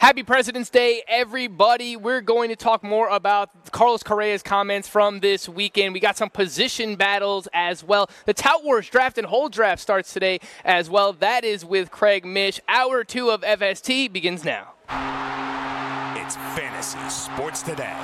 Happy President's Day, everybody. We're going to talk more about Carlos Correa's comments from this weekend. We got some position battles as well. The Tout Wars draft and hold draft starts today as well. That is with Craig Mish. Hour two of FST begins now. It's Fantasy Sports Today.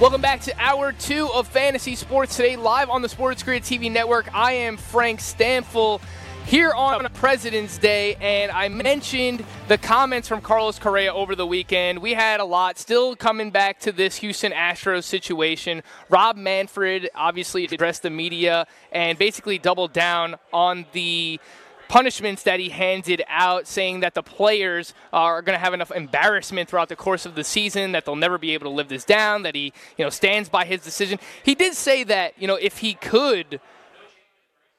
Welcome back to hour two of Fantasy Sports today, live on the Sports Grid TV network. I am Frank Stampfl here on President's Day, and I mentioned the comments from Carlos Correa over the weekend. We had a lot still coming back to this Houston Astros situation. Rob Manfred obviously addressed the media and basically doubled down on the punishments that he handed out, saying that the players are going to have enough embarrassment throughout the course of the season that they'll never be able to live this down. That he, you know, stands by his decision. He did say that, you know, if he could.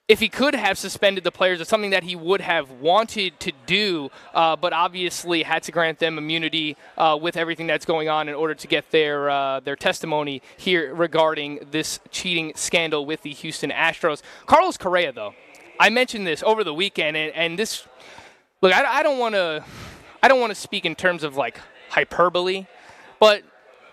If he could have suspended the players, it's something that he would have wanted to do, uh, but obviously had to grant them immunity uh, with everything that's going on in order to get their uh, their testimony here regarding this cheating scandal with the Houston Astros. Carlos Correa, though, I mentioned this over the weekend, and, and this look, I, I don't want to, I don't want to speak in terms of like hyperbole, but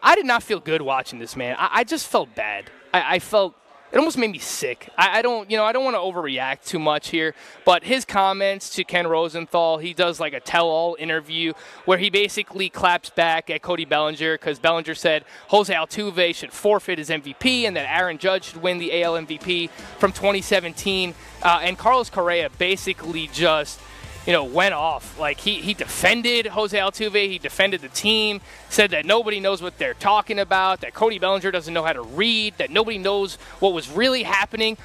I did not feel good watching this man. I, I just felt bad. I, I felt it almost made me sick. I, I don't, you know, I don't want to overreact too much here, but his comments to Ken Rosenthal, he does like a tell-all interview where he basically claps back at Cody Bellinger because Bellinger said Jose Altuve should forfeit his MVP and that Aaron Judge should win the AL MVP from 2017, uh, and Carlos Correa basically just you know, went off. Like he, he defended Jose Altuve, he defended the team, said that nobody knows what they're talking about, that Cody Bellinger doesn't know how to read, that nobody knows what was really happening.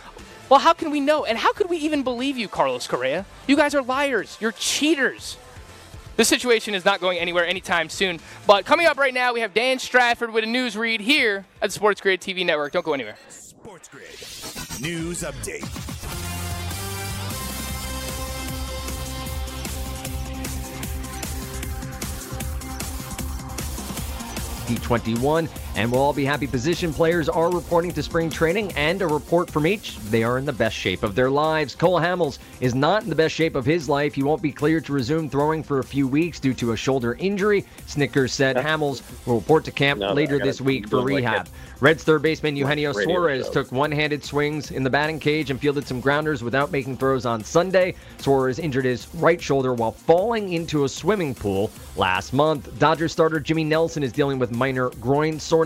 Well, how can we know? And how could we even believe you, Carlos Correa? You guys are liars. You're cheaters. This situation is not going anywhere anytime soon. But coming up right now, we have Dan Stratford with a news read here at the Sports Grid TV network. Don't go anywhere. Sports Grid News Update. 2021. And we'll all be happy position players are reporting to spring training, and a report from each, they are in the best shape of their lives. Cole Hamels is not in the best shape of his life. He won't be cleared to resume throwing for a few weeks due to a shoulder injury. Snickers said Hamels will report to camp no, later this week for rehab. Like Reds third baseman Eugenio Suarez show. took one-handed swings in the batting cage and fielded some grounders without making throws on Sunday. Suarez injured his right shoulder while falling into a swimming pool last month. Dodgers starter Jimmy Nelson is dealing with minor groin soreness.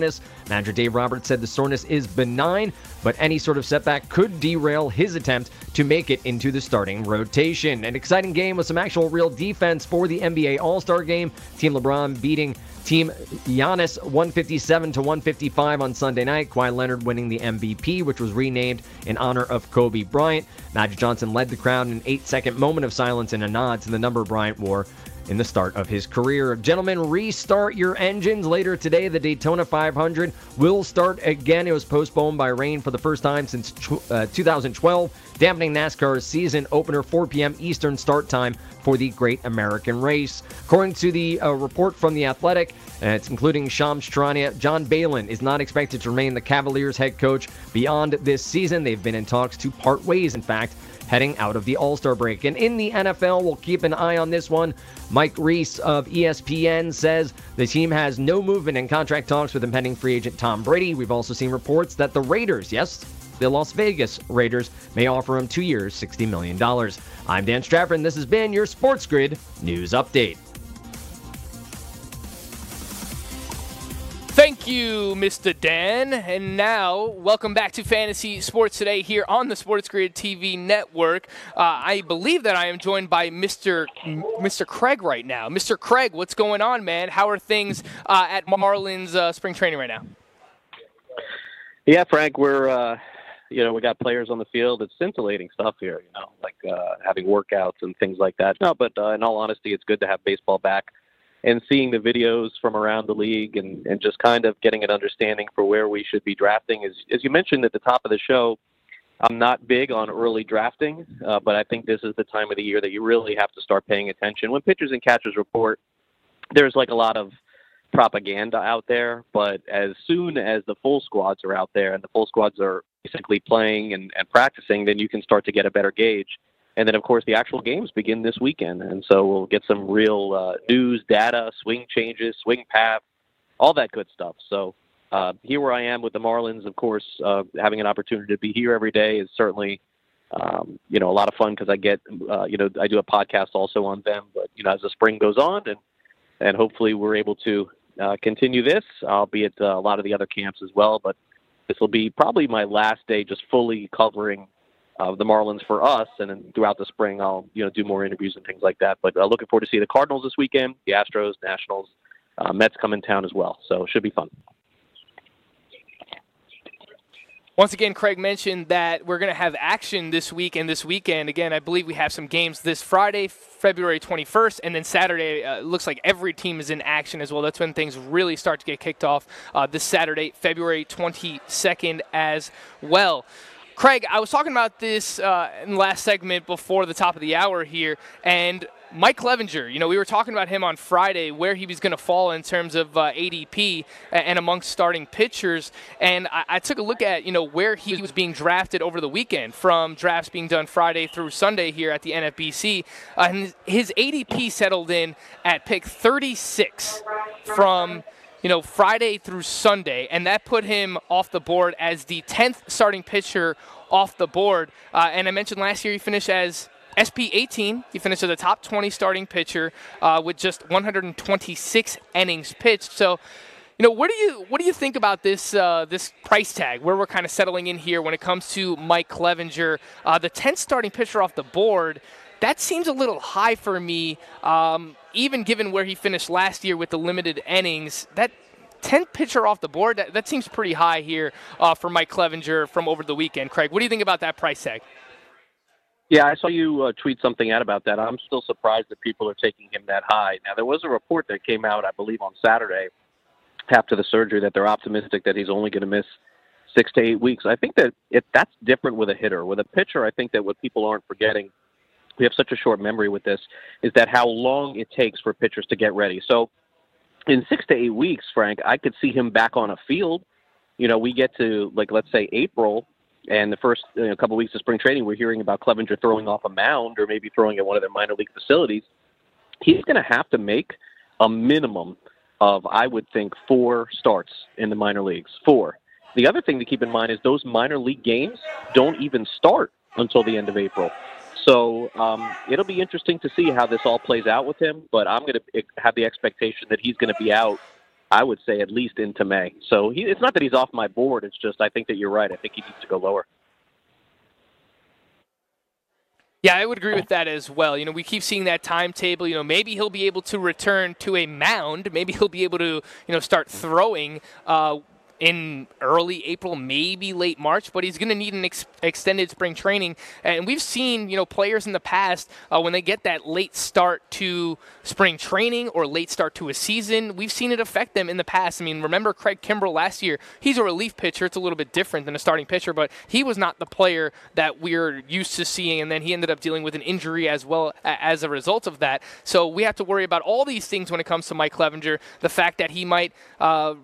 Manager Dave Roberts said the soreness is benign, but any sort of setback could derail his attempt to make it into the starting rotation. An exciting game with some actual real defense for the NBA All-Star game. Team LeBron beating Team Giannis 157 to 155 on Sunday night. Kawhi Leonard winning the MVP, which was renamed in honor of Kobe Bryant. Magic Johnson led the crowd in an eight second moment of silence and a nod to the number Bryant wore in the start of his career. Gentlemen, restart your engines later today. The Daytona 500 will start again. It was postponed by rain for the first time since uh, 2012, dampening NASCAR's season opener 4 p.m. Eastern start time for the Great American Race. According to the uh, report from The Athletic, uh, it's including Shams Charania, John Beilein is not expected to remain the Cavaliers head coach beyond this season. They've been in talks to part ways, in fact, heading out of the All Star break. And in the NFL, we'll keep an eye on this one. Mike Reiss of ESPN says the team has no movement in contract talks with impending free agent Tom Brady. We've also seen reports that the Raiders, yes, the Las Vegas Raiders, may offer him two years, $60 million. I'm Dan Strafford, and this has been your Sports Grid News Update. Thank you, Mr. Dan. And now, welcome back to Fantasy Sports Today here on the Sports Grid TV network. Uh, I believe that I am joined by Mr. Mr. Craig right now. Mr. Craig, what's going on, man? How are things uh, at Marlins uh, spring training right now? Yeah, Frank, we're uh, you know we got players on the field. It's scintillating stuff here, you know, like uh, having workouts and things like that. No, but uh, in all honesty, it's good to have baseball back and seeing the videos from around the league and, and just kind of getting an understanding for where we should be drafting. As, as you mentioned at the top of the show, I'm not big on early drafting, uh, but I think this is the time of the year that you really have to start paying attention. When pitchers and catchers report, there's like a lot of propaganda out there, but as soon as the full squads are out there and the full squads are basically playing and, and practicing, then you can start to get a better gauge and then, of course, the actual games begin this weekend. And so we'll get some real uh, news, data, swing changes, swing path, all that good stuff. So uh, here where I am with the Marlins, of course, uh, having an opportunity to be here every day is certainly, um, you know, a lot of fun because I get, uh, you know, I do a podcast also on them. But, you know, as the spring goes on and, and hopefully we're able to uh, continue this, I'll be at uh, a lot of the other camps as well. But this will be probably my last day just fully covering uh, the Marlins for us, and then throughout the spring I'll you know do more interviews and things like that. But uh, looking forward to see the Cardinals this weekend, the Astros, Nationals, uh, Mets come in town as well, so it should be fun. Once again, Craig mentioned that we're going to have action this week and this weekend. Again, I believe we have some games this Friday, February 21st, and then Saturday. Uh, looks like every team is in action as well. That's when things really start to get kicked off uh, this Saturday, February 22nd, as well. Craig, I was talking about this uh, in the last segment before the top of the hour here, and Mike Clevinger, you know, we were talking about him on Friday, where he was going to fall in terms of uh, ADP and amongst starting pitchers. And I, I, took a look at, you know, where he was being drafted over the weekend from drafts being done Friday through Sunday here at the NFBC. Uh, and his ADP settled in at pick 36 from – you know, Friday through Sunday, and that put him off the board as the 10th starting pitcher off the board. Uh, and I mentioned last year he finished as SP 18. He finished as a top 20 starting pitcher uh, with just 126 innings pitched. So, you know, what do you what do you think about this uh, this price tag? Where we're kind of settling in here when it comes to Mike Clevinger, uh, the 10th starting pitcher off the board. That seems a little high for me. Um, even given where he finished last year with the limited innings, that 10th pitcher off the board, that, that seems pretty high here uh, for Mike Clevinger from over the weekend. Craig, what do you think about that price tag? Yeah, I saw you uh, tweet something out about that. I'm still surprised that people are taking him that high. Now, there was a report that came out, I believe, on Saturday after the surgery that they're optimistic that he's only going to miss six to eight weeks. I think that if that's different with a hitter. With a pitcher, I think that what people aren't forgetting – we have such a short memory with this, is that how long it takes for pitchers to get ready. So in six to eight weeks, Frank, I could see him back on a field. You know, we get to like let's say April, and the first you know, couple of weeks of spring training, we're hearing about Clevinger throwing off a mound or maybe throwing at one of their minor league facilities. He's going to have to make a minimum of, I would think, four starts in the minor leagues. Four. The other thing to keep in mind is those minor league games don't even start until the end of April. So um, it'll be interesting to see how this all plays out with him. But I'm going to have the expectation that he's going to be out. I would say at least into May. So he, it's not that he's off my board. It's just I think that you're right. I think he needs to go lower. Yeah, I would agree with that as well. You know, we keep seeing that timetable. You know, maybe he'll be able to return to a mound. Maybe he'll be able to, you know, start throwing uh, in early April, maybe late March, but he's going to need an ex- extended spring training. And we've seen, you know, players in the past uh, when they get that late start to spring training or late start to a season, we've seen it affect them in the past. I mean, remember Craig Kimbrel last year? He's a relief pitcher. It's a little bit different than a starting pitcher, but he was not the player that we're used to seeing. And then he ended up dealing with an injury as well as a result of that. So we have to worry about all these things when it comes to Mike Clevinger. The fact that he might. Uh,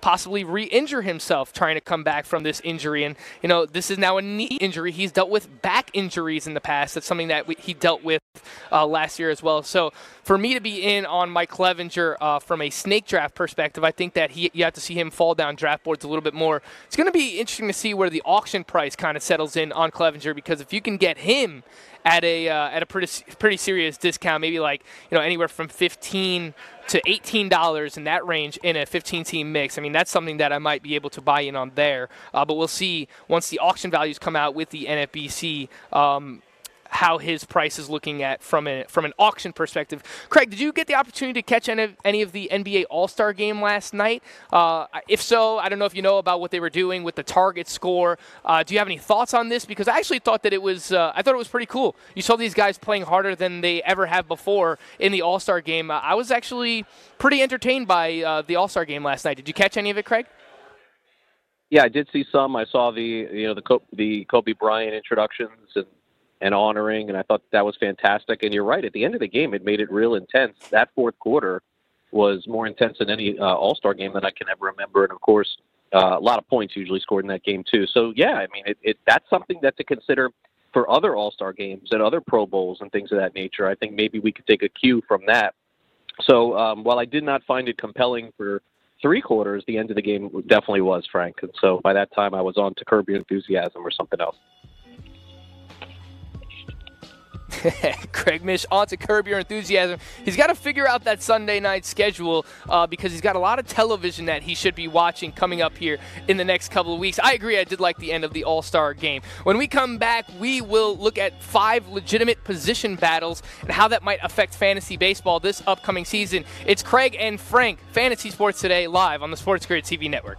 possibly re-injure himself trying to come back from this injury. And you know, this is now a knee injury. He's dealt with back injuries in the past. That's something that we, he dealt with uh, last year as well. So for me to be in on Mike Clevinger uh, from a snake draft perspective, I think that he you have to see him fall down draft boards a little bit more. It's going to be interesting to see where the auction price kind of settles in on Clevinger because if you can get him at a uh, at a pretty pretty serious discount, maybe like you know anywhere from 15 to $18 in that range in a 15 team mix. I mean, that's something that I might be able to buy in on there. Uh, but we'll see once the auction values come out with the NFBC. Um, how his price is looking at from a from an auction perspective. Craig, did you get the opportunity to catch any of, any of the NBA All Star game last night? Uh, if so, I don't know if you know about what they were doing with the target score. Uh, do you have any thoughts on this? Because I actually thought that it was uh, I thought it was pretty cool. You saw these guys playing harder than they ever have before in the All Star game. I was actually pretty entertained by uh, the All Star game last night. Did you catch any of it, Craig? Yeah, I did see some. I saw the you know the the Kobe Bryant introductions and and honoring, and I thought that was fantastic. And you're right. At the end of the game, it made it real intense. That fourth quarter was more intense than any uh, All Star game that I can ever remember. And of course, uh, a lot of points usually scored in that game too. So yeah, I mean, it, it that's something that to consider for other All Star games and other Pro Bowls and things of that nature. I think maybe we could take a cue from that. So um, while I did not find it compelling for three quarters, the end of the game definitely was, Frank. And so by that time, I was on to Curb Your Enthusiasm or something else. Craig Mish on to curb your enthusiasm. He's got to figure out that Sunday night schedule uh, because he's got a lot of television that he should be watching coming up here in the next couple of weeks. I agree. I did like the end of the All Star game. When we come back, we will look at five legitimate position battles and how that might affect fantasy baseball this upcoming season. It's Craig and Frank, Fantasy Sports Today, live on the Sports Grid TV network.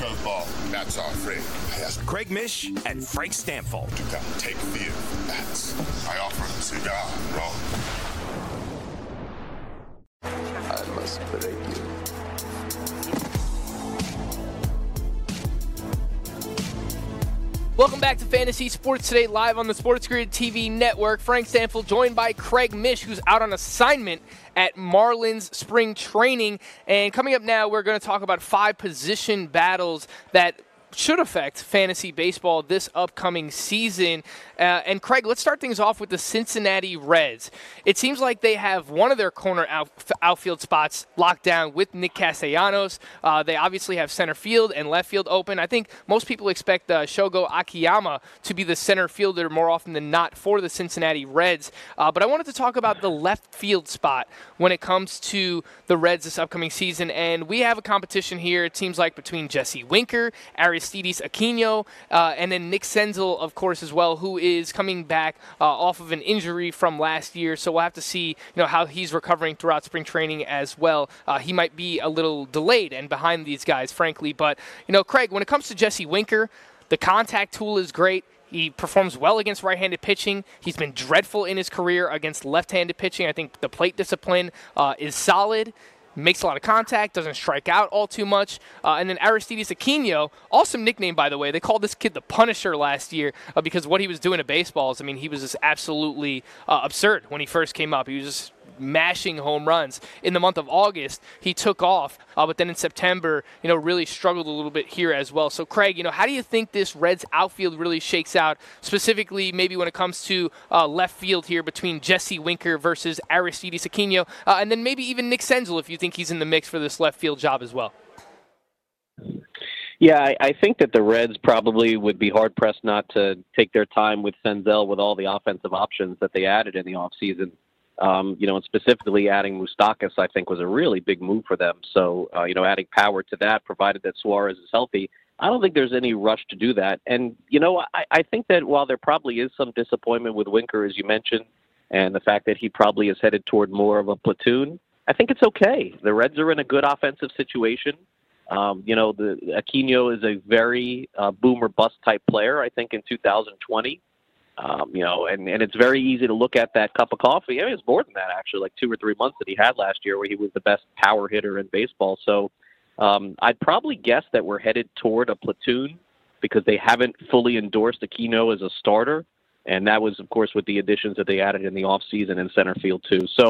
Curveball, that's our friend. Craig Mish and Frank Stampfl. You gotta take fear. That's. I offer a cigar. Roll. Welcome back to Fantasy Sports Today, live on the Sports Grid TV network. Frank Stampfl joined by Craig Mish, who's out on assignment at Marlins spring training. And coming up now, we're going to talk about five position battles that should affect fantasy baseball this upcoming season. Uh, and Craig, let's start things off with the Cincinnati Reds. It seems like they have one of their corner out, outfield spots locked down with Nick Castellanos. Uh, they obviously have center field and left field open. I think most people expect uh, Shogo Akiyama to be the center fielder more often than not for the Cincinnati Reds. Uh, but I wanted to talk about the left field spot when it comes to the Reds this upcoming season. And we have a competition here, it seems like, between Jesse Winker, Aristides Aquino, uh, and then Nick Senzel, of course, as well, who is coming back uh, off of an injury from last year. So we'll have to see, you know, how he's recovering throughout spring training as well. Uh, he might be a little delayed and behind these guys, frankly. But you know, Craig, when it comes to Jesse Winker, the contact tool is great. He performs well against right handed pitching. He's been dreadful in his career against left handed pitching. I think the plate discipline uh, is solid makes a lot of contact, doesn't strike out all too much. Uh, and then Aristides Aquino, awesome nickname by the way. They called this kid the Punisher last year uh, because what he was doing to baseballs. I mean, he was just absolutely uh, absurd when he first came up. He was just mashing home runs. In the month of August, he took off, uh, but then in September, you know, really struggled a little bit here as well. So, Craig, you know, how do you think this Reds outfield really shakes out, specifically maybe when it comes to uh, left field here between Jesse Winker versus Aristides Aquino, uh, and then maybe even Nick Senzel if you think he's in the mix for this left field job as well? Yeah, I, I think that the Reds probably would be hard pressed not to take their time with Senzel with all the offensive options that they added in the offseason. Um, you know, and specifically adding Moustakas, I think, was a really big move for them. So, uh, you know, adding power to that, provided that Suarez is healthy, I don't think there's any rush to do that. And, you know, I, I think that while there probably is some disappointment with Winker, as you mentioned, and the fact that he probably is headed toward more of a platoon, I think it's okay. The Reds are in a good offensive situation. Um, you know, the Aquino is a very uh, boomer bust type player. I think in 2020, um, you know, and, and it's very easy to look at that cup of coffee. I mean, it's more than that, actually, like two or three months that he had last year where he was the best power hitter in baseball. So Um, I'd probably guess that we're headed toward a platoon because they haven't fully endorsed Aquino as a starter. And that was, of course, with the additions that they added in the offseason in center field, too. So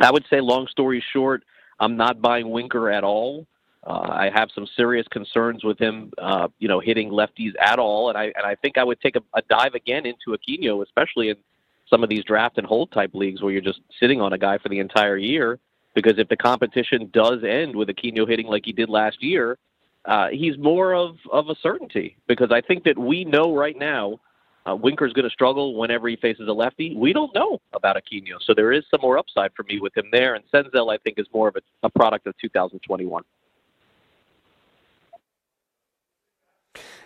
I would say, long story short, I'm not buying Winker at all. Uh, I have some serious concerns with him, uh, you know, hitting lefties at all, and I and I think I would take a, a dive again into Aquino, especially in some of these draft and hold type leagues where you're just sitting on a guy for the entire year. Because if the competition does end with Aquino hitting like he did last year, uh, he's more of of a certainty. Because I think that we know right now uh, Winker's going to struggle whenever he faces a lefty. We don't know about Aquino, so there is some more upside for me with him there. And Senzel, I think, is more of a, a product of 2021.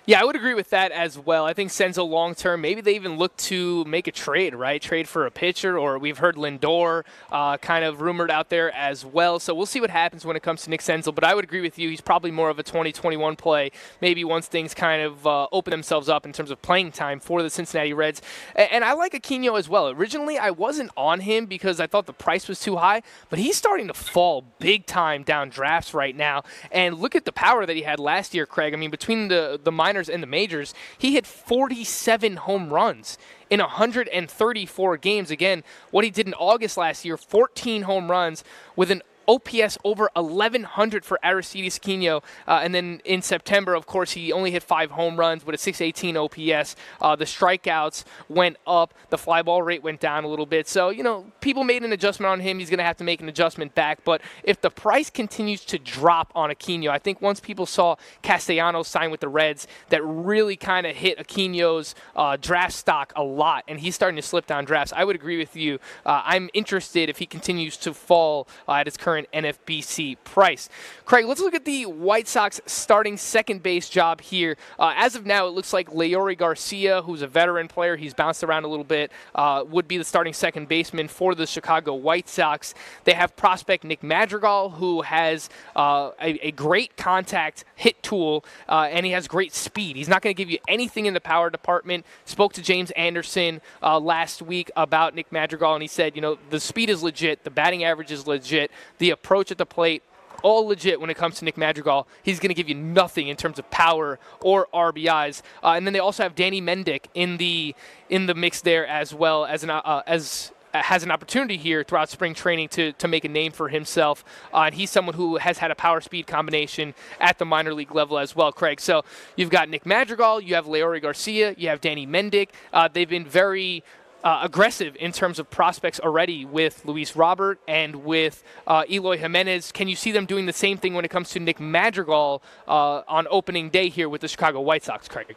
Yeah, I would agree with that as well. I think Senzel long term, maybe they even look to make a trade, right? Trade for a pitcher, or we've heard Lindor uh, kind of rumored out there as well. So we'll see what happens when it comes to Nick Senzel. But I would agree with you. He's probably more of a 2021 play, maybe once things kind of uh, open themselves up in terms of playing time for the Cincinnati Reds. And, and I like Aquino as well. Originally, I wasn't on him because I thought the price was too high, but he's starting to fall big time down drafts right now. And look at the power that he had last year, Craig. I mean, between the, the minor and the majors, he hit 47 home runs in 134 games. Again, what he did in August last year 14 home runs with an OPS over 1,100 for Aristides Aquino. Uh, and then in September, of course, he only hit five home runs with a 618 OPS. Uh, the strikeouts went up. The fly ball rate went down a little bit. So, you know, people made an adjustment on him. He's going to have to make an adjustment back. But if the price continues to drop on Aquino, I think once people saw Castellanos sign with the Reds, that really kind of hit Aquino's uh, draft stock a lot. And he's starting to slip down drafts. I would agree with you. Uh, I'm interested if he continues to fall uh, at his current current NFBC price. Craig, let's look at the White Sox starting second base job here. Uh, as of now, it looks like Leury Garcia, who's a veteran player, he's bounced around a little bit, uh, would be the starting second baseman for the Chicago White Sox. They have prospect Nick Madrigal, who has uh, a, a, great contact hit tool, uh, and he has great speed. He's not going to give you anything in the power department. Spoke to James Anderson uh, last week about Nick Madrigal, and he said, you know, the speed is legit, the batting average is legit, the the approach at the plate, all legit when it comes to Nick Madrigal. He's going to give you nothing in terms of power or RBIs. Uh, and then they also have Danny Mendick in the in the mix there as well as an uh, as uh, has an opportunity here throughout spring training to, to make a name for himself. Uh, and he's someone who has had a power speed combination at the minor league level as well, Craig. So you've got Nick Madrigal, you have Leury Garcia, you have Danny Mendick. Uh, they've been very uh, aggressive in terms of prospects already with Luis Robert and with uh, Eloy Jimenez. Can you see them doing the same thing when it comes to Nick Madrigal uh, on opening day here with the Chicago White Sox, Craig?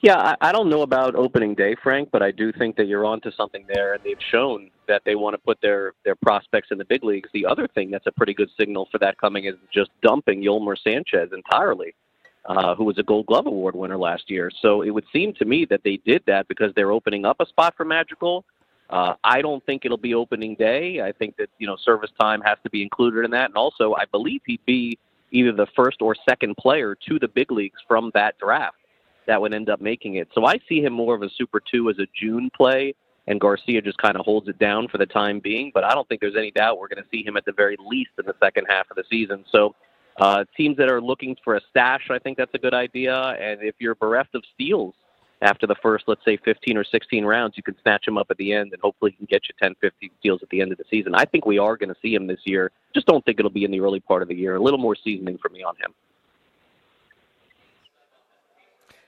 Yeah, I, don't know about opening day, Frank, but I do think that you're onto something there, and they've shown that they want to put their their prospects in the big leagues. The other thing that's a pretty good signal for that coming is just dumping Yolmer Sanchez entirely uh, who was a Gold Glove Award winner last year. So it would seem to me that they did that because they're opening up a spot for Madrigal. Uh, I don't think it'll be opening day. I think that you know service time has to be included in that, and also I believe he'd be either the first or second player to the big leagues from that draft that would end up making it. So I see him more of a Super Two as a June play, and Garcia just kind of holds it down for the time being. But I don't think there's any doubt we're going to see him at the very least in the second half of the season. So uh, teams that are looking for a stash, I think that's a good idea. And if you're bereft of steals after the first, let's say, 15 or 16 rounds, you can snatch him up at the end and hopefully he can get you 10, 15 steals at the end of the season. I think we are going to see him this year. Just don't think it'll be in the early part of the year. A little more seasoning for me on him.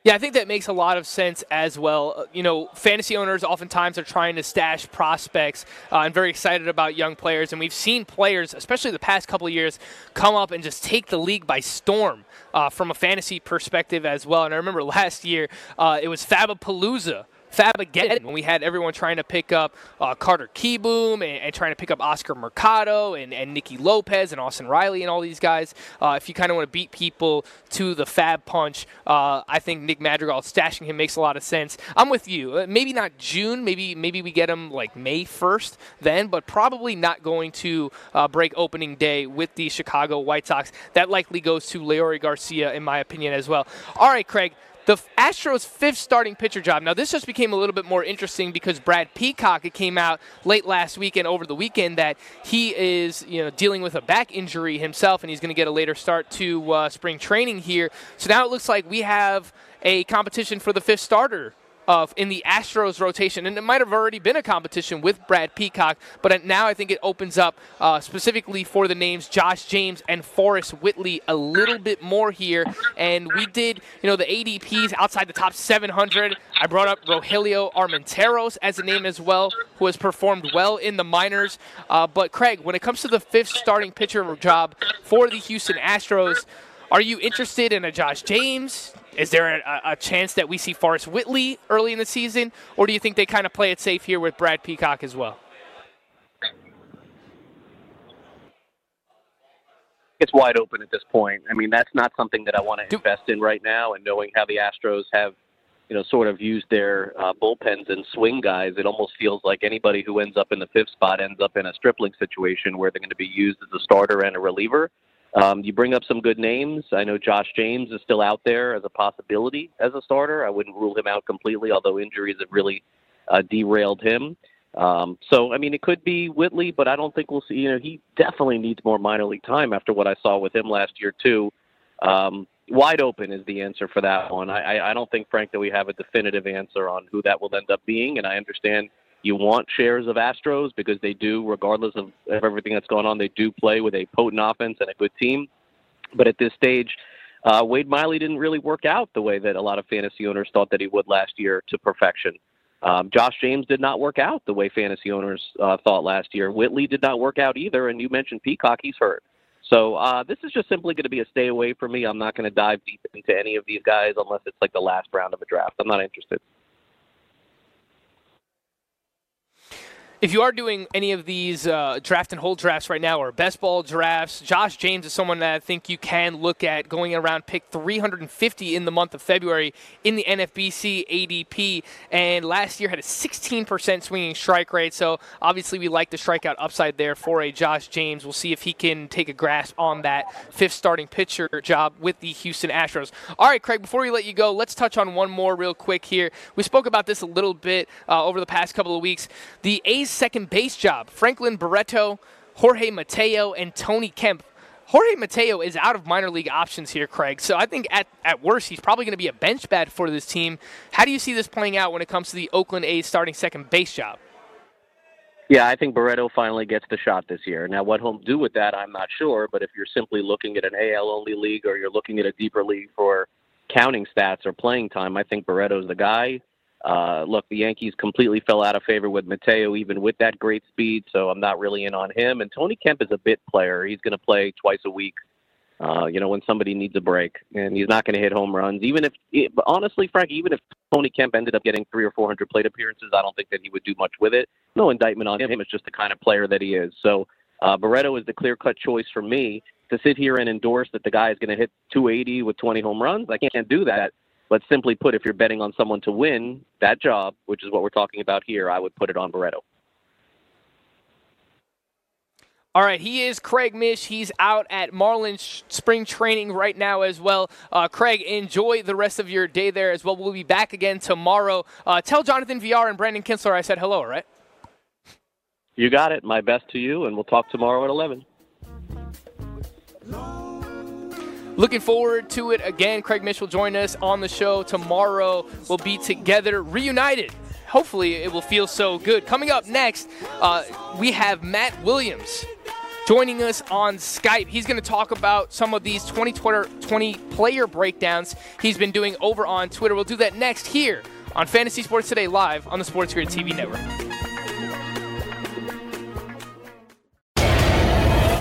Yeah, I think that makes a lot of sense as well. Uh, you know, fantasy owners oftentimes are trying to stash prospects uh, and very excited about young players. And we've seen players, especially the past couple of years, come up and just take the league by storm uh, from a fantasy perspective as well. And I remember last year, uh, it was Fabapalooza FAAB again when we had everyone trying to pick up uh, Carter Kieboom and, and, trying to pick up Oscar Mercado and, and Nicky Lopez and Austin Riley and all these guys. Uh, if you kind of want to beat people to the FAAB punch, uh, I think Nick Madrigal stashing him makes a lot of sense. I'm with you. Uh, maybe not June. Maybe maybe we get him like May 1st then, but probably not going to uh, break opening day with the Chicago White Sox. That likely goes to Leury Garcia in my opinion as well. All right, Craig the Astros' fifth starting pitcher job. Now, this just became a little bit more interesting because Brad Peacock, it came out late last week and over the weekend that he is, you know, dealing with a back injury himself, and he's going to get a later start to uh, spring training here. So now it looks like we have a competition for the fifth starter of in the Astros rotation, and it might have already been a competition with Brad Peacock, but now I think it opens up uh, specifically for the names Josh James and Forrest Whitley a little bit more here. And we did, you know, the ADPs outside the top 700. I brought up Rogelio Armenteros as a name as well, who has performed well in the minors. Uh, but Craig, when it comes to the fifth starting pitcher job for the Houston Astros, are you interested in a Josh James? Is there a, a, chance that we see Forrest Whitley early in the season, or do you think they kind of play it safe here with Brad Peacock as well? It's wide open at this point. I mean, that's not something that I want to invest in right now. And knowing how the Astros have, you know, sort of used their uh, bullpens and swing guys, it almost feels like anybody who ends up in the fifth spot ends up in a stripling situation where they're going to be used as a starter and a reliever. Um, you bring up some good names. I know Josh James is still out there as a possibility as a starter. I wouldn't rule him out completely, although injuries have really uh, derailed him. Um, so, I mean, it could be Whitley, but I don't think we'll see. You know, he definitely needs more minor league time after what I saw with him last year, too. Um, wide open is the answer for that one. I, I don't think, Frank, that we have a definitive answer on who that will end up being, and I understand – you want shares of Astros because they do, regardless of, of everything that's going on, they do play with a potent offense and a good team. But at this stage, uh, Wade Miley didn't really work out the way that a lot of fantasy owners thought that he would last year to perfection. Um, Josh James did not work out the way fantasy owners uh, thought last year. Whitley did not work out either, and you mentioned Peacock; he's hurt. So uh, this is just simply going to be a stay away for me. I'm not going to dive deep into any of these guys unless it's like the last round of a draft. I'm not interested. If you are doing any of these uh, draft and hold drafts right now or best ball drafts, Josh James is someone that I think you can look at going around pick 350 in the month of February in the NFBC ADP. And last year had a 16% swinging strike rate. So obviously we like the strikeout upside there for a Josh James. We'll see if he can take a grasp on that fifth starting pitcher job with the Houston Astros. All right, Craig, before we let you go, let's touch on one more real quick here. We spoke about this a little bit uh, over the past couple of weeks. The A's second base job. Franklin Barreto, Jorge Mateo, and Tony Kemp. Jorge Mateo is out of minor league options here, Craig. So I think at, at worst, he's probably going to be a bench bat for this team. How do you see this playing out when it comes to the Oakland A's starting second base job? Yeah, I think Barreto finally gets the shot this year. Now, what he'll do with that, I'm not sure. But if you're simply looking at an AL only league or you're looking at a deeper league for counting stats or playing time, I think Barreto's the guy. Uh, look, the Yankees completely fell out of favor with Mateo, even with that great speed, so I'm not really in on him. And Tony Kemp is a bit player. He's going to play twice a week, uh, you know, when somebody needs a break. And he's not going to hit home runs. Even if, honestly, Frank, even if Tony Kemp ended up getting three or 400 plate appearances, I don't think that he would do much with it. No indictment on him. It's just the kind of player that he is. So uh, Barreto is the clear cut choice for me. To sit here and endorse that the guy is going to hit 280 with 20 home runs, I can't do that. But simply put, if you're betting on someone to win that job, which is what we're talking about here, I would put it on Barreto. All right, he is Craig Mish. He's out at Marlins spring training right now as well. Uh, Craig, enjoy the rest of your day there as well. We'll be back again tomorrow. Uh, tell Jonathan Villar and Brandon Kintzler I said hello, all right? You got it. My best to you, and we'll talk tomorrow at 11. Looking forward to it again. Craig Mish will join us on the show tomorrow. We'll be together, reunited. Hopefully, it will feel so good. Coming up next, uh, we have Matt Williams joining us on Skype. He's going to talk about some of these 2020 player breakdowns he's been doing over on Twitter. We'll do that next here on Fantasy Sports Today live on the Sports Grid TV network.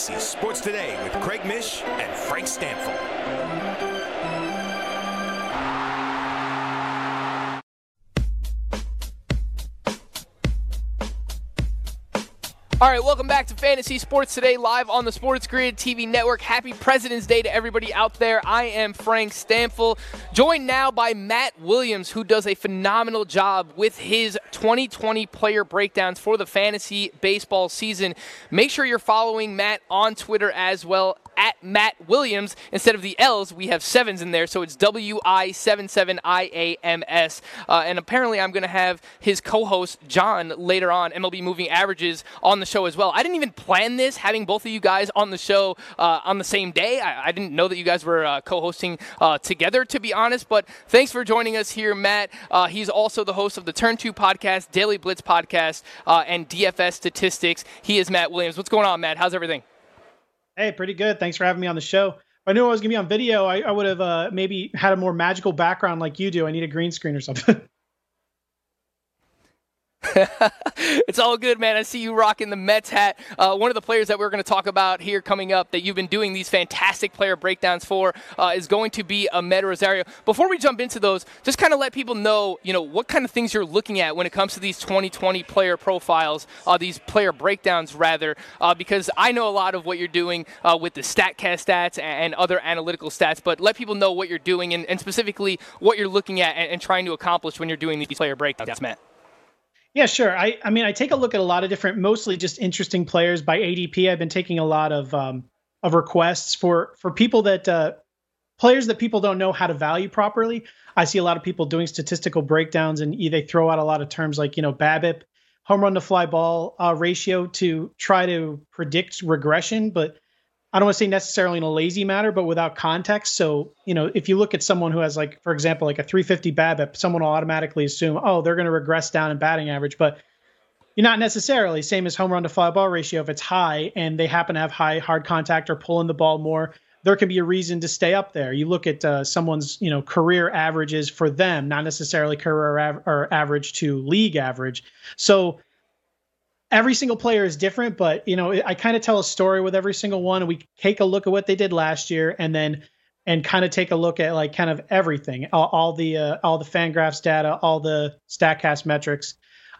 Fantasy Sports Today with Craig Mish and Frank Stampfl. All right, welcome back to Fantasy Sports Today, live on the Sports Grid TV network. Happy President's Day to everybody out there. I am Frank Stampfl, joined now by Matt Williams, who does a phenomenal job with his 2020 player breakdowns for the fantasy baseball season. Make sure you're following Matt on Twitter as well at Matt Williams. Instead of the L's, we have sevens in there, so it's W I 77 I A M S. Uh, and apparently, I'm going to have his co host, John, later on, MLB Moving Averages, on the show as well. I didn't even plan this, having both of you guys on the show uh, on the same day. I, I, didn't know that you guys were uh, co hosting uh, together, to be honest, but thanks for joining us here, Matt. Uh, he's also the host of the Turn 2 podcast, Daily Blitz podcast, uh, and DFS Statistics. He is Matt Williams. What's going on, Matt? How's everything? Hey, pretty good. Thanks for having me on the show. If I knew I was going to be on video, I, I would have uh, maybe had a more magical background like you do. I need a green screen or something. it's all good, man. I see you rocking the Mets hat. Uh, one of the players that we're going to talk about here coming up that you've been doing these fantastic player breakdowns for uh, is going to be Amed Rosario. Before we jump into those, just kind of let people know, you know, what kind of things you're looking at when it comes to these 2020 player profiles, uh, these player breakdowns, rather, uh, because I know a lot of what you're doing uh, with the StatCast stats and other analytical stats, but let people know what you're doing and, and specifically what you're looking at and, and trying to accomplish when you're doing these player breakdowns, Matt. Yeah, sure. I, I mean, I take a look at a lot of different, mostly just interesting players by ADP. I've been taking a lot of um, of requests for for people that uh, players that people don't know how to value properly. I see a lot of people doing statistical breakdowns, and they throw out a lot of terms like you know BABIP, home run to fly ball uh, ratio to try to predict regression, but I don't want to say necessarily in a lazy matter, but without context. So, you know, if you look at someone who has like, for example, like a 350 BABIP, someone will automatically assume, oh, they're going to regress down in batting average, but you're not necessarily same as home run to fly ball ratio. If it's high and they happen to have high hard contact or pulling the ball more, there can be a reason to stay up there. You look at uh, someone's, you know, career averages for them, not necessarily career av- or average to league average. So every single player is different, but you know, I kind of tell a story with every single one, and we take a look at what they did last year, and then and kind of take a look at like kind of everything, all, all the uh, all the Fangraphs data, all the Statcast metrics,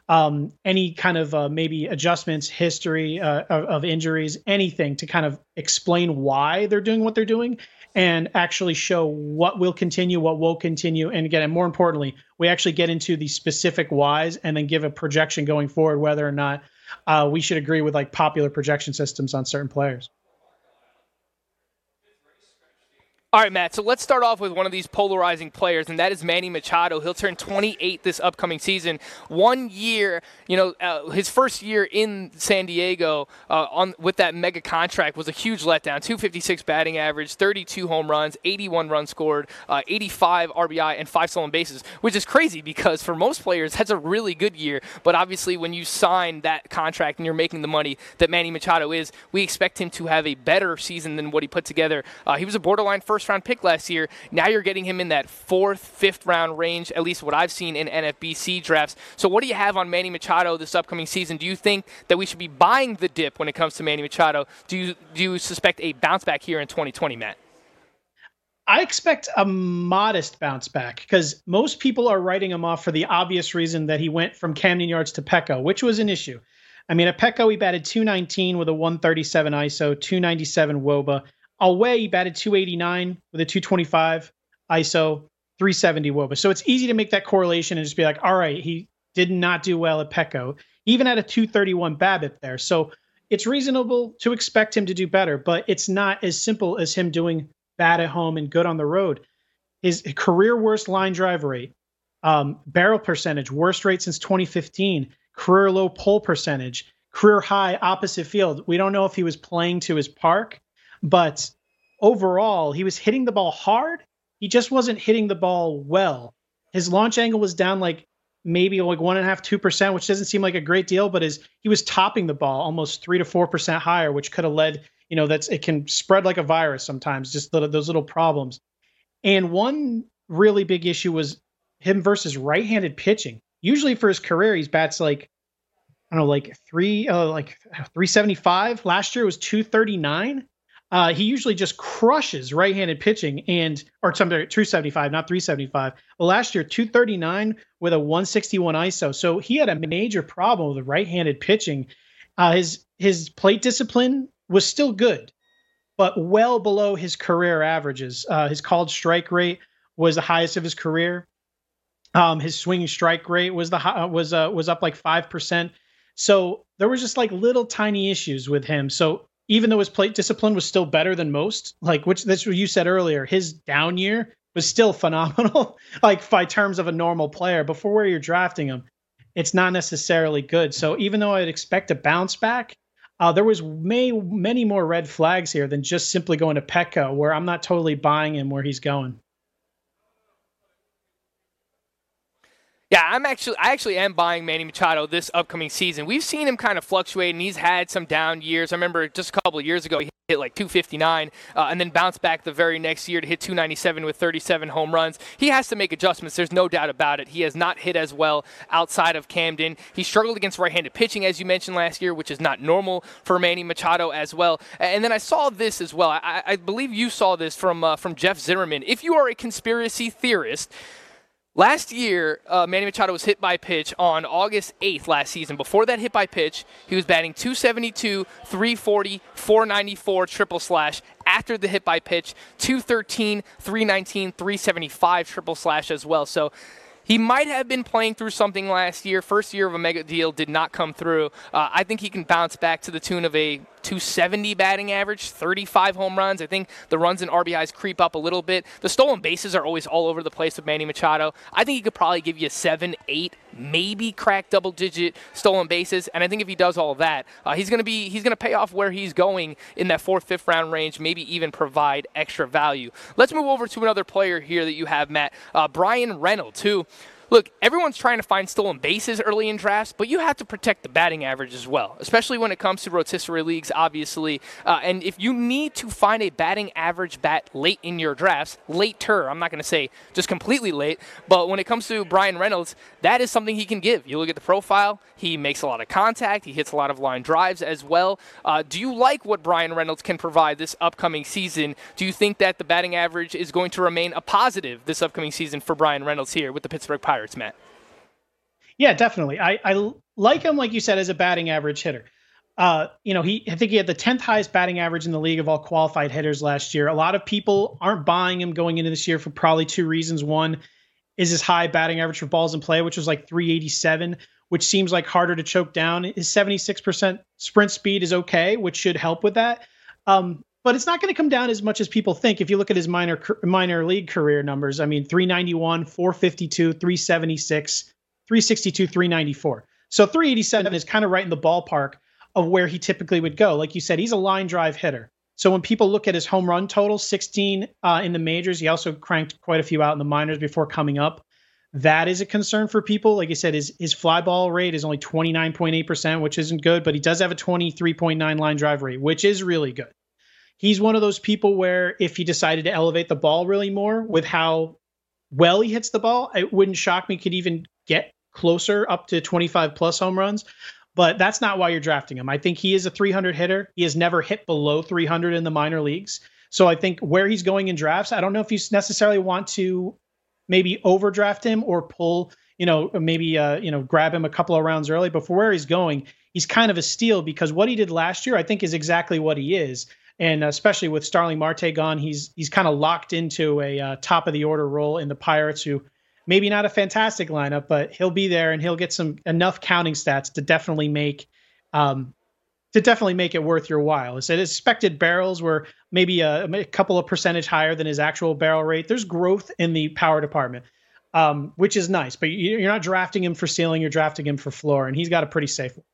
um, any kind of uh, maybe adjustments, history uh, of, of injuries, anything to kind of explain why they're doing what they're doing. And actually show what will continue, what will continue, and again, and more importantly, we actually get into the specific whys, and then give a projection going forward whether or not uh, we should agree with like popular projection systems on certain players. All right, Matt. So let's start off with one of these polarizing players, and that is Manny Machado. He'll turn 28 this upcoming season. One year, you know, uh, his first year in San Diego uh, on with that mega contract was a huge letdown. 256 batting average, 32 home runs, 81 runs scored, uh, 85 RBI, and five stolen bases, which is crazy because for most players that's a really good year. But obviously, when you sign that contract and you're making the money that Manny Machado is, we expect him to have a better season than what he put together. Uh, he was a borderline first first round pick last year. Now you're getting him in that fourth, fifth round range, at least what I've seen in NFBC drafts. So, what do you have on Manny Machado this upcoming season? Do you think that we should be buying the dip when it comes to Manny Machado? Do you, do you suspect a bounce back here in 2020, Matt? I expect a modest bounce back because most people are writing him off for the obvious reason that he went from Camden Yards to Petco, which was an issue. I mean, at Petco, he batted 219 with a 137 ISO, 297 WOBA. Away, he batted 289 with a 225 ISO, 370 WOBA. So it's easy to make that correlation and just be like, all right, he did not do well at Petco, even at a 231 BABIP there. So it's reasonable to expect him to do better, but it's not as simple as him doing bad at home and good on the road. His career worst line drive rate, um, barrel percentage, worst rate since 2015, career low pull percentage, career high opposite field. We don't know if he was playing to his park but overall, he was hitting the ball hard. He just wasn't hitting the ball well. His launch angle was down like maybe like one and a half, two percent, which doesn't seem like a great deal, but is he was topping the ball almost three to four percent higher, which could have led, you know, that's it can spread like a virus sometimes, just little, those little problems. And one really big issue was him versus right-handed pitching. Usually for his career, he's bats like I don't know, like three, uh, like 375. Last year was 239. Uh, he usually just crushes right-handed pitching and or something 275, not 375. Well, last year 239 with a 161 ISO. So he had a major problem with right-handed pitching. Uh, his his plate discipline was still good, but well below his career averages. Uh, his called strike rate was the highest of his career. Um, his swing strike rate was the high, was uh, was up like five percent. So there was just like little tiny issues with him. So even though his plate discipline was still better than most, like which that's what you said earlier, his down year was still phenomenal, like by terms of a normal player. But for where you're drafting him, it's not necessarily good. So even though I'd expect a bounce back, uh, there was may, many more red flags here than just simply going to Petco, where I'm not totally buying him where he's going. Yeah, I'm actually I actually am buying Manny Machado this upcoming season. We've seen him kind of fluctuate, and he's had some down years. I remember just a couple of years ago he hit like 259, uh, and then bounced back the very next year to hit 297 with 37 home runs. He has to make adjustments. There's no doubt about it. He has not hit as well outside of Camden. He struggled against right-handed pitching, as you mentioned last year, which is not normal for Manny Machado as well. And then I saw this as well. I, I believe you saw this from uh, from Jeff Zimmerman. If you are a conspiracy theorist Last year, uh, Manny Machado was hit by pitch on August 8th last season. Before that hit by pitch, he was batting 272, 340, 494 triple slash. After the hit by pitch, 213, 319, 375 triple slash as well. So he might have been playing through something last year. First year of a mega deal did not come through. Uh, I think he can bounce back to the tune of a 270 batting average, 35 home runs. I think the runs and RBIs creep up a little bit. The stolen bases are always all over the place with Manny Machado. I think he could probably give you seven, eight, maybe crack double digit stolen bases. And I think if he does all that, uh, he's going to be he's going to pay off where he's going in that fourth, fifth round range. Maybe even provide extra value. Let's move over to another player here that you have, Matt. Uh, Bryan Reynolds, who look, everyone's trying to find stolen bases early in drafts, but you have to protect the batting average as well, especially when it comes to rotisserie leagues, obviously. Uh, and if you need to find a batting average bat late in your drafts, later, I'm not going to say just completely late, but when it comes to Bryan Reynolds, that is something he can give. You look at the profile, he makes a lot of contact, he hits a lot of line drives as well. Uh, do you like what Bryan Reynolds can provide this upcoming season? Do you think that the batting average is going to remain a positive this upcoming season for Bryan Reynolds here with the Pittsburgh Pirates? Pirates, Matt. Yeah, definitely. I, I like him, like you said, as a batting average hitter. Uh, you know, he I think he had the 10th highest batting average in the league of all qualified hitters last year. A lot of people aren't buying him going into this year for probably two reasons. One is his high batting average for balls in play, which was like 387, which seems like harder to choke down. His 76% sprint speed is okay, which should help with that. Um, but it's not going to come down as much as people think. If you look at his minor minor league career numbers, I mean, 391, 452, 376, 362, 394. So 387 is kind of right in the ballpark of where he typically would go. Like you said, he's a line drive hitter. So when people look at his home run total, 16 uh, in the majors, he also cranked quite a few out in the minors before coming up. That is a concern for people. Like I said, his his fly ball rate is only 29.8%, which isn't good, but he does have a 23.9 line drive rate, which is really good he's one of those people where if he decided to elevate the ball really more with how well he hits the ball, it wouldn't shock me could even get closer up to 25 plus home runs. But that's not why you're drafting him. I think he is a 300 hitter. He has never hit below 300 in the minor leagues. So I think where he's going in drafts, I don't know if you necessarily want to maybe overdraft him or pull, you know, maybe uh, you know, grab him a couple of rounds early. But for where he's going, he's kind of a steal because what he did last year, I think, is exactly what he is and especially with Starling Marte gone, he's he's kind of locked into a uh, top of the order role in the Pirates, who maybe not a fantastic lineup, but he'll be there and he'll get some enough counting stats to definitely make um, to definitely make it worth your while. His expected barrels were maybe a, a, couple of percentage higher than his actual barrel rate. There's growth in the power department, um, which is nice. But you're not drafting him for ceiling; you're drafting him for floor, and he's got a pretty safe one.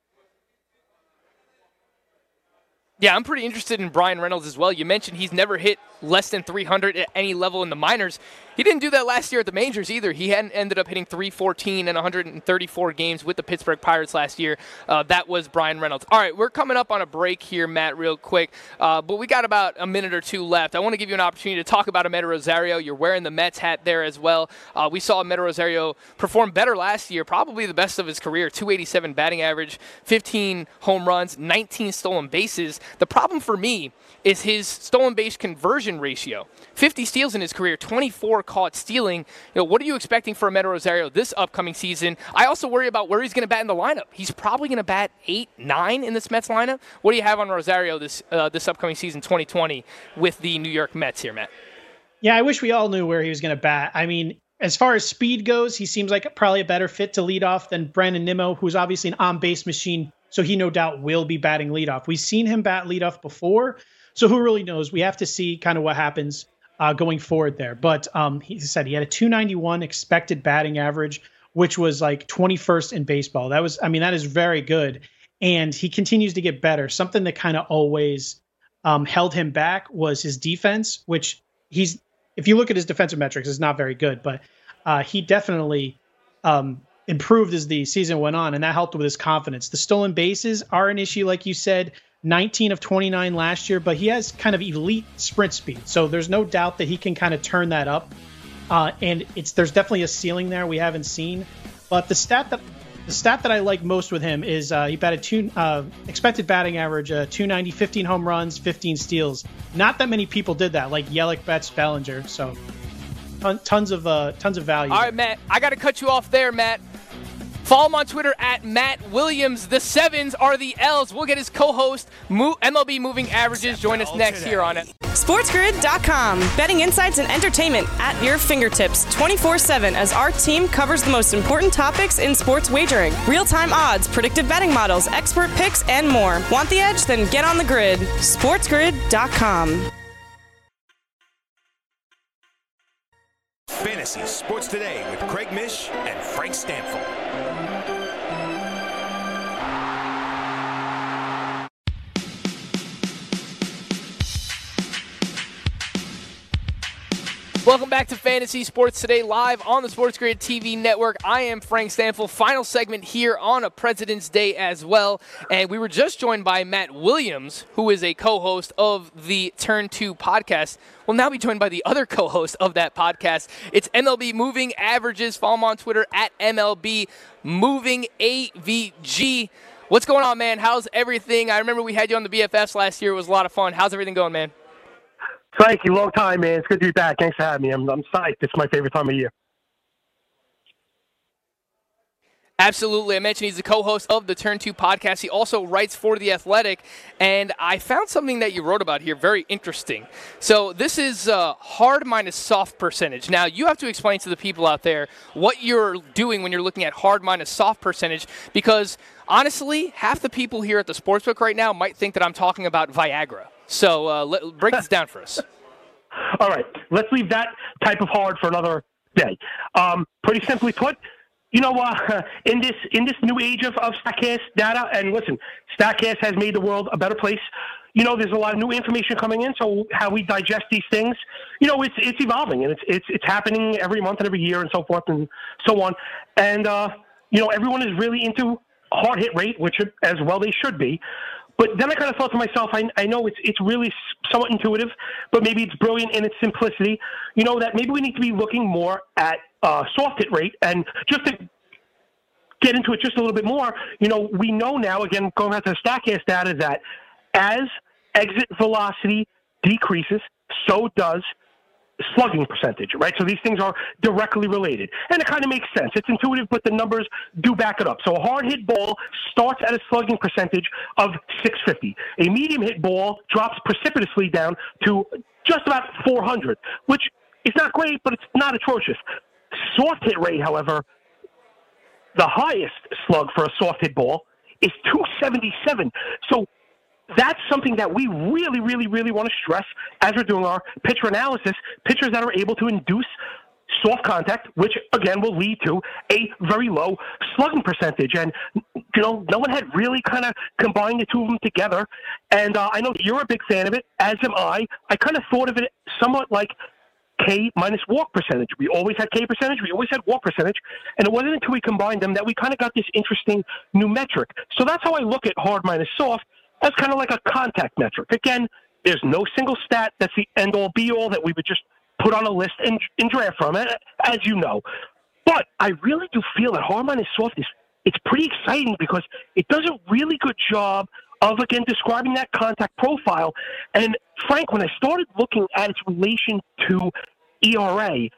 Yeah, I'm pretty interested in Bryan Reynolds as well. You mentioned he's never hit less than 300 at any level in the minors. He didn't do that last year at the majors either. He hadn't ended up hitting 314 in 134 games with the Pittsburgh Pirates last year. Uh, that was Bryan Reynolds. All right, we're coming up on a break here, Matt, real quick, uh, but we got about a minute or two left. I want to give you an opportunity to talk about Amed Rosario. You're wearing the Mets hat there as well. Uh, we saw Amed Rosario perform better last year, probably the best of his career 287 batting average, 15 home runs, 19 stolen bases. The problem for me is his stolen base conversion ratio 50 steals in his career, 24 caught stealing. You know, what are you expecting for Amed Rosario this upcoming season? I also worry about where he's going to bat in the lineup. He's probably going to bat eight, nine in this Mets lineup. What do you have on Rosario this uh, this upcoming season, 2020, with the New York Mets here, Matt? Yeah, I wish we all knew where he was going to bat. I mean, as far as speed goes, he seems like probably a better fit to lead off than Brandon Nimmo, who's obviously an on base machine. So he no doubt will be batting leadoff. We've seen him bat leadoff before. So who really knows? We have to see kind of what happens uh, going forward there. But um, he said he had a 291 expected batting average, which was like 21st in baseball. That was, I mean, that is very good. And he continues to get better. Something that kind of always um, held him back was his defense, which he's, if you look at his defensive metrics, it's not very good, but uh, he definitely um, improved as the season went on, and that helped with his confidence. The stolen bases are an issue, like you said. 19 of 29 last year, but he has kind of elite sprint speed. So there's no doubt that he can kind of turn that up. Uh, and it's there's definitely a ceiling there we haven't seen. But the stat that the stat that I like most with him is uh, he batted two uh, expected batting average uh, 290, 15 home runs, 15 steals. Not that many people did that, like Yelich, Betts, Bellinger. So ton, tons of uh, tons of value. All right, Matt. I got to cut you off there, Matt. Follow him on Twitter at Matt Williams. The sevens are the L's. We'll get his co-host MLB Moving Averages. Join us next here on it. SportsGrid.com. Betting insights and entertainment at your fingertips 24-7 as our team covers the most important topics in sports wagering. Real-time odds, predictive betting models, expert picks, and more. Want the edge? Then get on the grid. SportsGrid.com. Fantasy Sports Today with Craig Mish and Frank Stampfl. Welcome back to Fantasy Sports Today, live on the Sports Grid TV network. I am Frank Stampfl. Final segment here on a President's Day as well. And we were just joined by Matt Williams, who is a co host of the Turn 2 podcast. We'll now be joined by the other co host of that podcast. It's MLB Moving Averages. Follow him on Twitter at MLB Moving AVG. What's going on, man? How's everything? I remember we had you on the BFFs last year. It was a lot of fun. How's everything going, man? Thank you. Long time, man. It's good to be back. Thanks for having me. I'm, I'm psyched. It's my favorite time of year. Absolutely. I mentioned he's the co host of the Turn 2 podcast. He also writes for The Athletic. And I found something that you wrote about here very interesting. So, this is uh, hard minus soft percentage. Now, you have to explain to the people out there what you're doing when you're looking at hard minus soft percentage because honestly, half the people here at the Sportsbook right now might think that I'm talking about Viagra. So, uh, let, break this down for us. All right. Let's leave that type of hard for another day. Um, pretty simply put, you know, uh, in this in this new age of, of Statcast data, and listen, Statcast has made the world a better place. You know, there's a lot of new information coming in, so how we digest these things, you know, it's it's evolving and it's it's it's happening every month and every year and so forth and so on. And uh, you know, everyone is really into hard hit rate, which as well they should be. But then I kind of thought to myself, I, I know it's it's really somewhat intuitive, but maybe it's brilliant in its simplicity. You know that maybe we need to be looking more at uh, soft hit rate, and just to get into it just a little bit more, you know, we know now again going back to the Statcast data that as exit velocity decreases, so does slugging percentage, right? So these things are directly related. And it kind of makes sense. It's intuitive, but the numbers do back it up. So a hard hit ball starts at a slugging percentage of 650. A medium hit ball drops precipitously down to just about 400, which is not great, but it's not atrocious. Soft hit rate, however, the highest slug for a soft hit ball is 277. So that's something that we really, really, really want to stress as we're doing our pitcher analysis. Pitchers that are able to induce soft contact, which again will lead to a very low slugging percentage. And you know, no one had really kind of combined the two of them together. And uh, I know you're a big fan of it, as am I. I kind of thought of it somewhat like K minus walk percentage. We always had K percentage, we always had walk percentage, and it wasn't until we combined them that we kind of got this interesting new metric. So that's how I look at hard minus soft as kind of like a contact metric. Again, there's no single stat that's the end all be all that we would just put on a list and, and draft from, it as you know. But I really do feel that hard minus soft is it's pretty exciting because it does a really good job of again describing that contact profile. And Frank, when I started looking at its relation to ERA,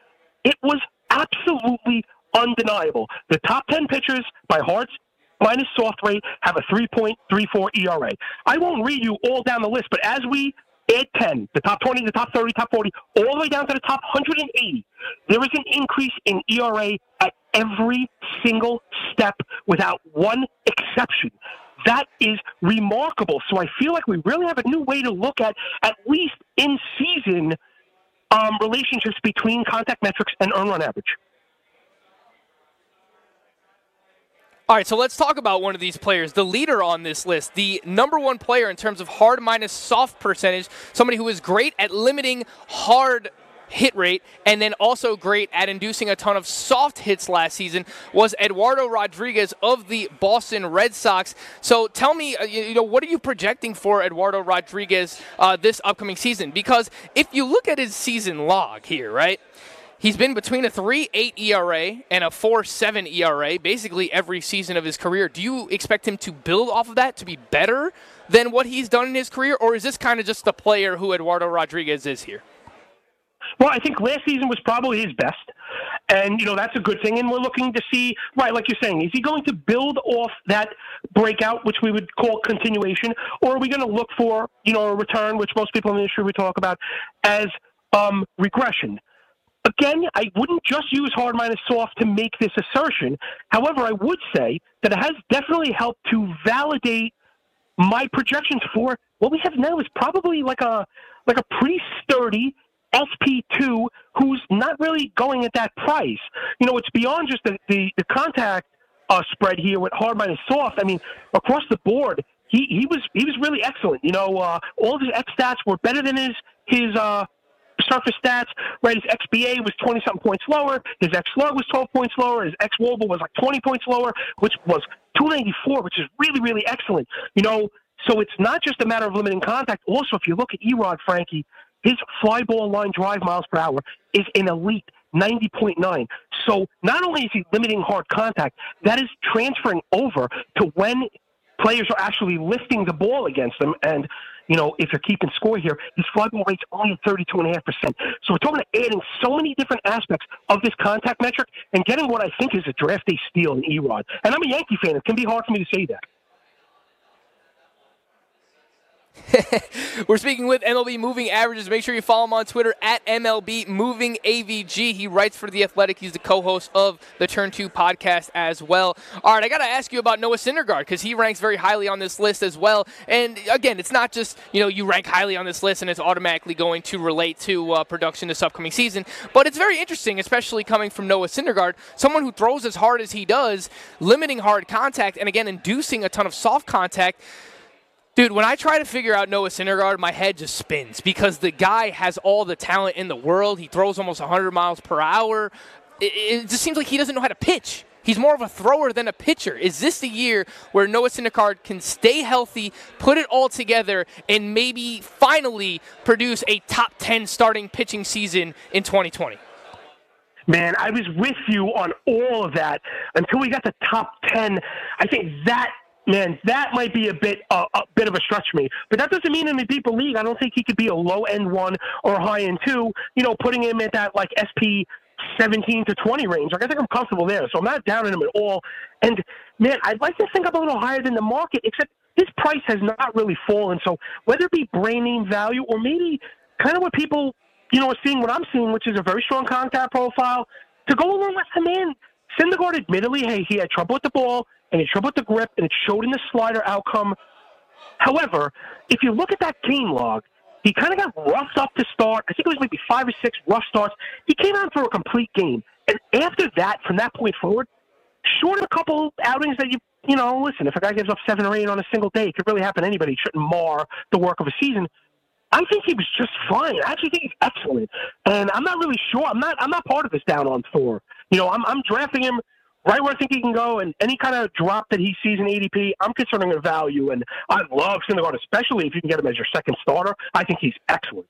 it was absolutely undeniable. The top 10 pitchers by Hart's minus soft rate have a 3.34 ERA. I won't read you all down the list, but as we add 10, the top 20, the top 30, top 40, all the way down to the top 180, there is an increase in ERA at every single step without one exception. That is remarkable. So I feel like we really have a new way to look at, at least in season, um, relationships between contact metrics and earn run average. All right, so let's talk about one of these players, the leader on this list, the number one player in terms of hard minus soft percentage, somebody who is great at limiting hard hit rate and then also great at inducing a ton of soft hits last season was Eduardo Rodriguez of the Boston Red Sox. So tell me, uh, you know, what are you projecting for Eduardo Rodriguez uh, this upcoming season? Because if you look at his season log here, right? He's been between a 3.8 ERA and a 4.7 ERA basically every season of his career. Do you expect him to build off of that to be better than what he's done in his career, or is this kind of just the player who Eduardo Rodriguez is here? Well, I think last season was probably his best. And, you know, that's a good thing. And we're looking to see, right, like you're saying, is he going to build off that breakout, which we would call continuation, or are we going to look for, you know, a return, which most people in the industry would talk about as um, regression? Again, I wouldn't just use hard minus soft to make this assertion. However, I would say that it has definitely helped to validate my projections for what we have now is probably like a like a pretty sturdy SP2 who's not really going at that price. You know, it's beyond just the, the, the contact uh, spread here with hard minus soft. I mean, across the board, he, he was he was really excellent. You know, uh, all his X stats were better than his his uh, surface stats, right? His XBA was 20 something points lower. His X was 12 points lower. His X wOBA was like 20 points lower, which was 294, which is really, really excellent. You know, so it's not just a matter of limiting contact. Also, if you look at Erod, Frankie, his fly ball line drive miles per hour is an elite 90.9. So not only is he limiting hard contact, that is transferring over to when players are actually lifting the ball against them. And you know, if you're keeping score here, his fly ball rate's only at 32.5%. So we're talking about adding so many different aspects of this contact metric and getting what I think is a draft day steal in Erod. And I'm a Yankee fan. It can be hard for me to say that. We're speaking with MLB Moving Averages. Make sure you follow him on Twitter at MLB Moving AVG. He writes for The Athletic. He's the co host of the Turn 2 podcast as well. All right, I got to ask you about Noah Syndergaard because he ranks very highly on this list as well. And again, it's not just, you know, you rank highly on this list and it's automatically going to relate to uh, production this upcoming season. But it's very interesting, especially coming from Noah Syndergaard, someone who throws as hard as he does, limiting hard contact, and again, inducing a ton of soft contact. Dude, when I try to figure out Noah Syndergaard, my head just spins because the guy has all the talent in the world. He throws almost 100 miles per hour. It, it just seems like he doesn't know how to pitch. He's more of a thrower than a pitcher. Is this the year where Noah Syndergaard can stay healthy, put it all together, and maybe finally produce a top 10 starting pitching season in 2020? Man, I was with you on all of that until we got the top 10. I think that man, that might be a bit uh, a bit of a stretch for me. But that doesn't mean in a deeper league, I don't think he could be a low end one or high end two. You know, putting him at that like SP 17 to 20 range. Like I think I'm comfortable there, so I'm not down on him at all. And man, I'd like to think I'm a little higher than the market, except his price has not really fallen. So whether it be name value or maybe kind of what people you know are seeing, what I'm seeing, which is a very strong contact profile, to go along with him in. Syndergaard admittedly, hey, he had trouble with the ball and he trouble with the grip, and it showed in the slider outcome. However, if you look at that game log, he kind of got roughed up to start. I think it was maybe five or six rough starts. He came out for a complete game, and after that, from that point forward, short of a couple outings that you you know, listen, if a guy gives up seven or eight on a single day, it could really happen to anybody. It shouldn't mar the work of a season. I think he was just fine. I actually think he's excellent, and I'm not really sure. I'm not. I'm not part of this down on Thor. You know, I'm I'm drafting him right where I think he can go, and any kind of drop that he sees in ADP, I'm considering a value. And I love Syndergaard, especially if you can get him as your second starter. I think he's excellent.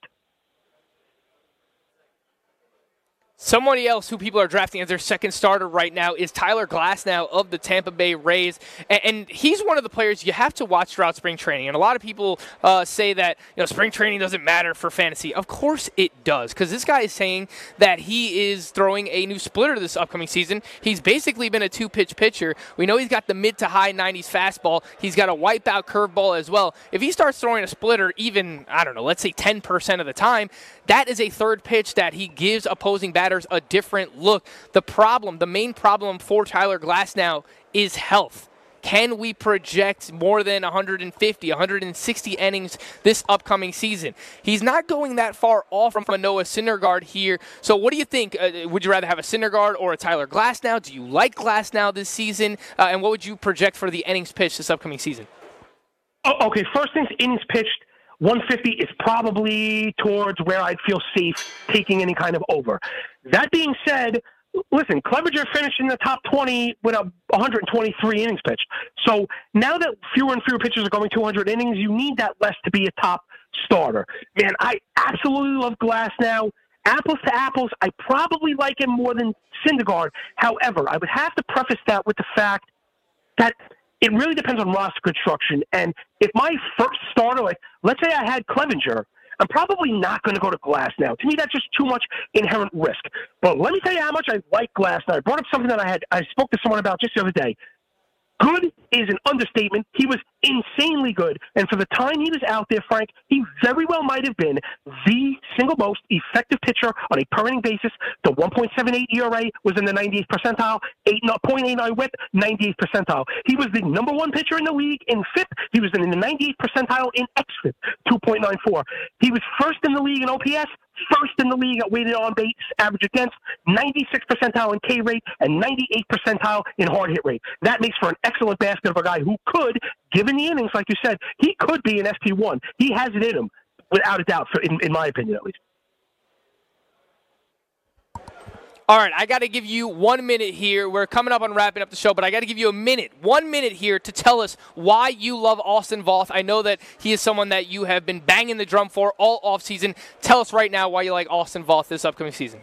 Somebody else who people are drafting as their second starter right now is Tyler Glasnow of the Tampa Bay Rays, and, and he's one of the players you have to watch throughout spring training. And a lot of people uh, say that you know spring training doesn't matter for fantasy. Of course it does, because this guy is saying that he is throwing a new splitter this upcoming season. He's basically been a two-pitch pitcher. We know he's got the mid to high 90s fastball. He's got a wipeout curveball as well. If he starts throwing a splitter, even I don't know, let's say 10% of the time, that is a third pitch that he gives opposing batters a different look. The problem, the main problem for Tyler Glasnow is health. Can we project more than 150, 160 innings this upcoming season? He's not going that far off from a Noah Syndergaard here. So, what do you think? Uh, would you rather have a Syndergaard or a Tyler Glasnow? Do you like Glasnow this season? Uh, and what would you project for the innings pitched this upcoming season? Okay, first things innings pitched. 150 is probably towards where I'd feel safe taking any kind of over. That being said, listen, Clevinger finished in the top 20 with a 123 innings pitched. So now that fewer and fewer pitchers are going 200 innings, you need that less to be a top starter. Man, I absolutely love Glasnow. Apples to apples, I probably like him more than Syndergaard. However, I would have to preface that with the fact that it really depends on roster construction. And if my first starter, like let's say I had Clevinger, I'm probably not going to go to Glasnow. To me, that's just too much inherent risk. But let me tell you how much I like Glasnow. I brought up something that I had I spoke to someone about just the other day. Good is an understatement. He was insanely good. And for the time he was out there, Frank, he very well might have been the single most effective pitcher on a per inning basis. The 1.78 ERA was in the 98th percentile, 8.89 whip, 98th percentile. He was the number one pitcher in the league in FIP. He was in the 98th percentile in XFIP, 2.94. He was first in the league in OPS, first in the league at weighted on base average against, 96 percentile in K rate, and 98 percentile in hard hit rate. That makes for an excellent basket of a guy who could, given the innings, like you said, he could be an ST1. He has it in him, without a doubt, in, in my opinion at least. All right, I got to give you one minute here. We're coming up on wrapping up the show, but I got to give you a minute, one minute here to tell us why you love Austin Voth. I know that he is someone that you have been banging the drum for all offseason. Tell us right now why you like Austin Voth this upcoming season.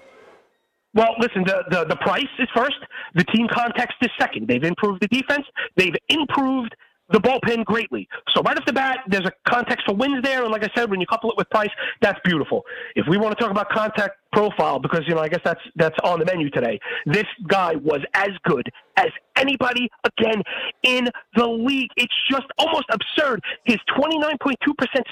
Well, listen, the, the, the price is first. The team context is second. They've improved the defense. They've improved the bullpen greatly. So right off the bat, there's a context for wins there, and like I said, when you couple it with price, that's beautiful. If we want to talk about contact profile, because you know I guess that's that's on the menu today, this guy was as good as anybody again in the league. It's just almost absurd. His 29.2%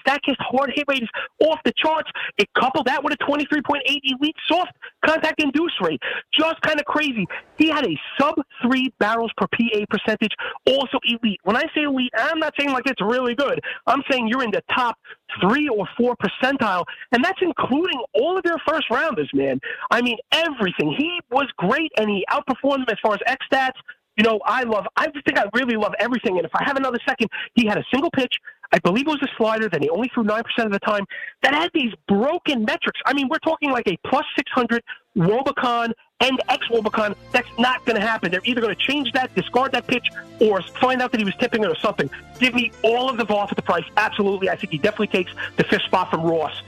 Statcast hard hit rate is off the charts. It coupled that with a 23.8 elite soft contact induce rate. Just kind of crazy. He had a sub three barrels per PA percentage, also elite. When I say elite, I'm not saying like it's really good. I'm saying you're in the top three or four percentile, and that's including all of their first rounders, man. I mean, everything. He was great, and he outperformed them as far as X stats. You know, I love, I think I really love everything. And if I have another second, he had a single pitch. I believe it was a slider that he only threw 9% of the time that had these broken metrics. I mean, we're talking like a plus 600 wOBAcon and X wOBAcon. That's not going to happen. They're either going to change that, discard that pitch, or find out that he was tipping it or something. Give me all of the Voth at the price. Absolutely. I think he definitely takes the fifth spot from Ross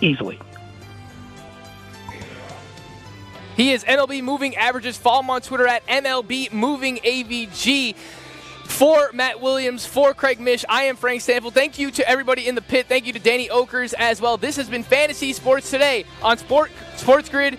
easily. He is MLB Moving Averages. Follow him on Twitter at MLB Moving AVG. For Matt Williams, for Craig Mish, I am Frank Stampfl. Thank you to everybody in the pit. Thank you to Danny Okers as well. This has been Fantasy Sports Today on Sport Sports Grid.